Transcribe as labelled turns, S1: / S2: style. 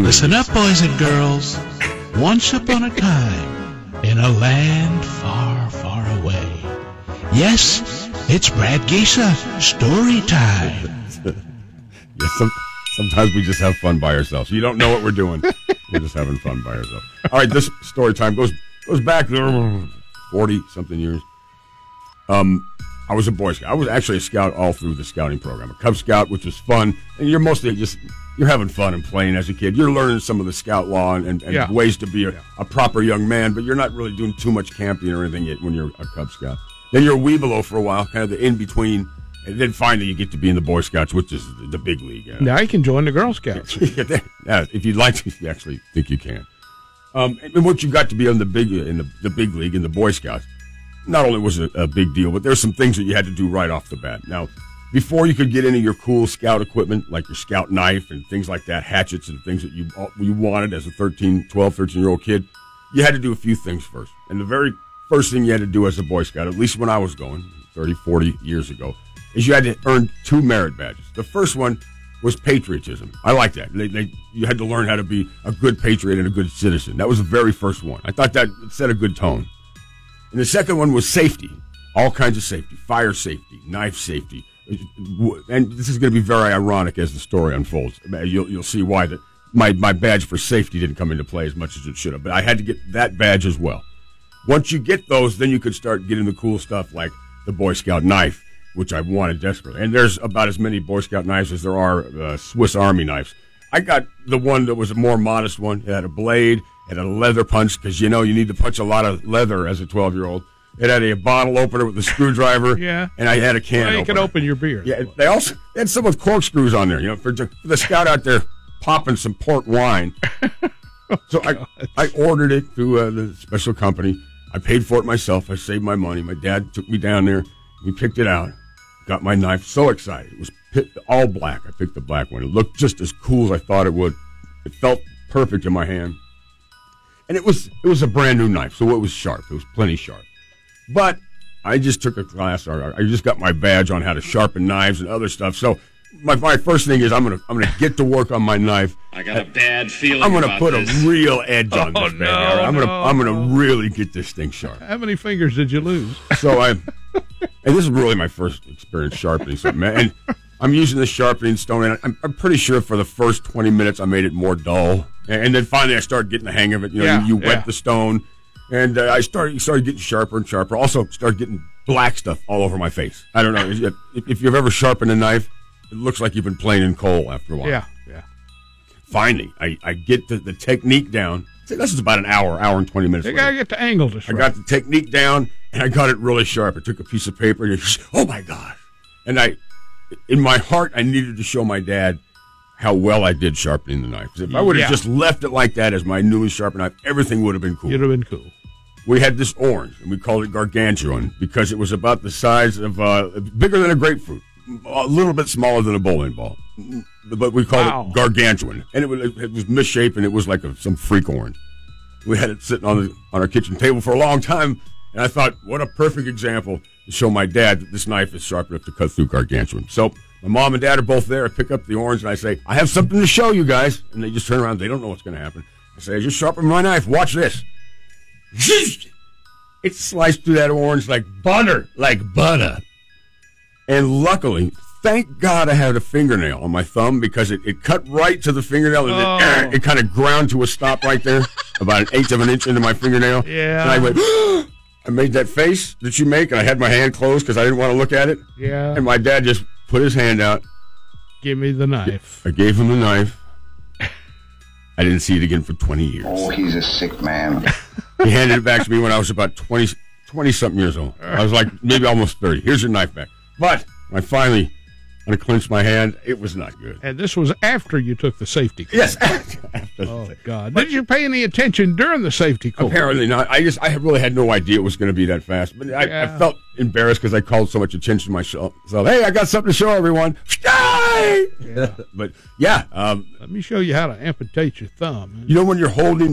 S1: Listen up, boys and girls. Once upon a time, in a land far, far away. Yes, it's Brad Gisa story time.
S2: Yeah, some, sometimes we just have fun by ourselves. You don't know what we're doing. we're just having fun by ourselves. All right, this story time goes goes back forty something years. Um, I was a Boy Scout. I was actually a scout all through the scouting program. A Cub Scout, which was fun, and you're mostly just you're having fun and playing as a kid. You're learning some of the scout law and, and, and
S3: Yeah.
S2: ways to be a, a proper young man, but you're not really doing too much camping or anything yet when you're a Cub Scout. Then you're a Webelo for a while, kind of the in between, and then finally you get to be in the Boy Scouts, which is the, big league. uh,
S3: Now you can join the Girl Scouts.
S2: yeah, if you'd like to, you actually think you can. Um, and once you got to be in the big in the, the big league in the Boy Scouts, not only was it a big deal, but there's some things that you had to do right off the bat. Now, before you could get into your cool scout equipment, like your scout knife and things like that, hatchets and things that you uh, you wanted as a 13, 12, 13 year old kid, you had to do a few things first. And the very first thing you had to do as a Boy Scout, at least when I was going 30, 40 years ago, is you had to earn two merit badges. The first one was patriotism. I like that. They, they, you had to learn how to be a good patriot and a good citizen. That was the very first one. I thought that set a good tone. And the second one was safety. All kinds of safety. Fire safety, knife safety. And this is going to be very ironic as the story unfolds. You'll, you'll see why that my, my badge for safety didn't come into play as much as it should have. But I had to get that badge as well. Once you get those, then you could start getting the cool stuff like the Boy Scout knife, which I wanted desperately. And there's about as many Boy Scout knives as there are uh, Swiss Army knives. I got the one that was a more modest one. It had a blade, it had a leather punch because you know you need to punch a lot of leather as a 12 year old. It had a bottle opener with a screwdriver.
S3: Yeah.
S2: and I had a can.
S3: Well, you can open your beer.
S2: Yeah, they also they had some with corkscrews on there. You know, for, for the scout out there popping some port wine. so I I ordered it through uh, the special company. I paid for it myself. I saved my money. My dad took me down there. We picked it out. Got my knife. So excited. It was pit, all black. I picked the black one. It looked just as cool as I thought it would. It felt perfect in my hand. And it was it was a brand new knife, so it was sharp. It was plenty sharp. But I just took a class, or I just got my badge on how to sharpen knives and other stuff. So my, my first thing is I'm gonna I'm gonna get to work on my knife.
S4: I got a bad feeling.
S2: I'm gonna
S4: about
S2: put
S4: this.
S2: a real edge on
S3: Oh,
S2: this baby.
S3: no,
S2: I'm gonna
S3: no,
S2: I'm gonna
S3: no.
S2: really get this thing sharp.
S3: How many fingers did you lose?
S2: So I, and this is really my first experience sharpening something. man. And I'm using the sharpening stone, and I'm, I'm pretty sure for the first 20 minutes I made it more dull, and, and then finally I started getting the hang of it. You know,
S3: Yeah,
S2: you, you wet
S3: yeah.
S2: the stone, and uh, I started started getting sharper and sharper. Also started getting black stuff all over my face. I don't know if, if you've ever sharpened a knife. It looks like you've been playing in coal after a while.
S3: Yeah, yeah.
S2: Finally, I, I get the, the technique down. This is about an hour, hour and 20 minutes.
S3: You gotta get the angle just
S2: I got the technique down and I got it really sharp. I took a piece of paper and it, oh my gosh. And I, in my heart, I needed to show my dad how well I did sharpening the knife. if I would have
S3: Yeah.
S2: just left it like that as my newly sharpened knife, everything would have been cool.
S3: You'd have been cool.
S2: We had this orange and we called it gargantuan because it was about the size of, uh, bigger than a grapefruit, a little bit smaller than a bowling ball. But we called
S3: Wow.
S2: it gargantuan. And it was, it was misshapen. It was like a, some freak orange. We had it sitting on the on our kitchen table for a long time, and I thought, what a perfect example to show my dad that this knife is sharp enough to cut through gargantuan. So my mom and dad are both there. I pick up the orange and I say, I have something to show you guys. And they just turn around. They don't know what's going to happen. I say, I just sharpened my knife. Watch this. It sliced through that orange like butter, like butter. And luckily, thank God I had a fingernail on my thumb because it, it cut right to the fingernail and
S3: Oh.
S2: Uh, it, it kind of ground to a stop right there, about an eighth of an inch into my fingernail.
S3: Yeah.
S2: And I went, I made that face that you make, and I had my hand closed because I didn't want to look at it.
S3: Yeah.
S2: And my dad just put his hand out.
S3: Give me the knife.
S2: I gave him the knife. I didn't see it again for 20 years.
S5: Oh, he's a sick man.
S2: He handed it back to me when I was about 20, 20 something years old. I was like maybe almost 30. Here's your knife back. But when I finally unclenched my hand, it was not good.
S3: And this was after you took the safety course.
S2: Yes.
S3: After, Oh God! Did you pay any attention during the safety course?
S2: Apparently not. I just I really had no idea it was going to be that fast. But I, I felt embarrassed because I called so much attention to myself. So hey, I got something to show everyone. But yeah, um,
S3: Let me show you how to amputate your thumb.
S2: you know when you're holding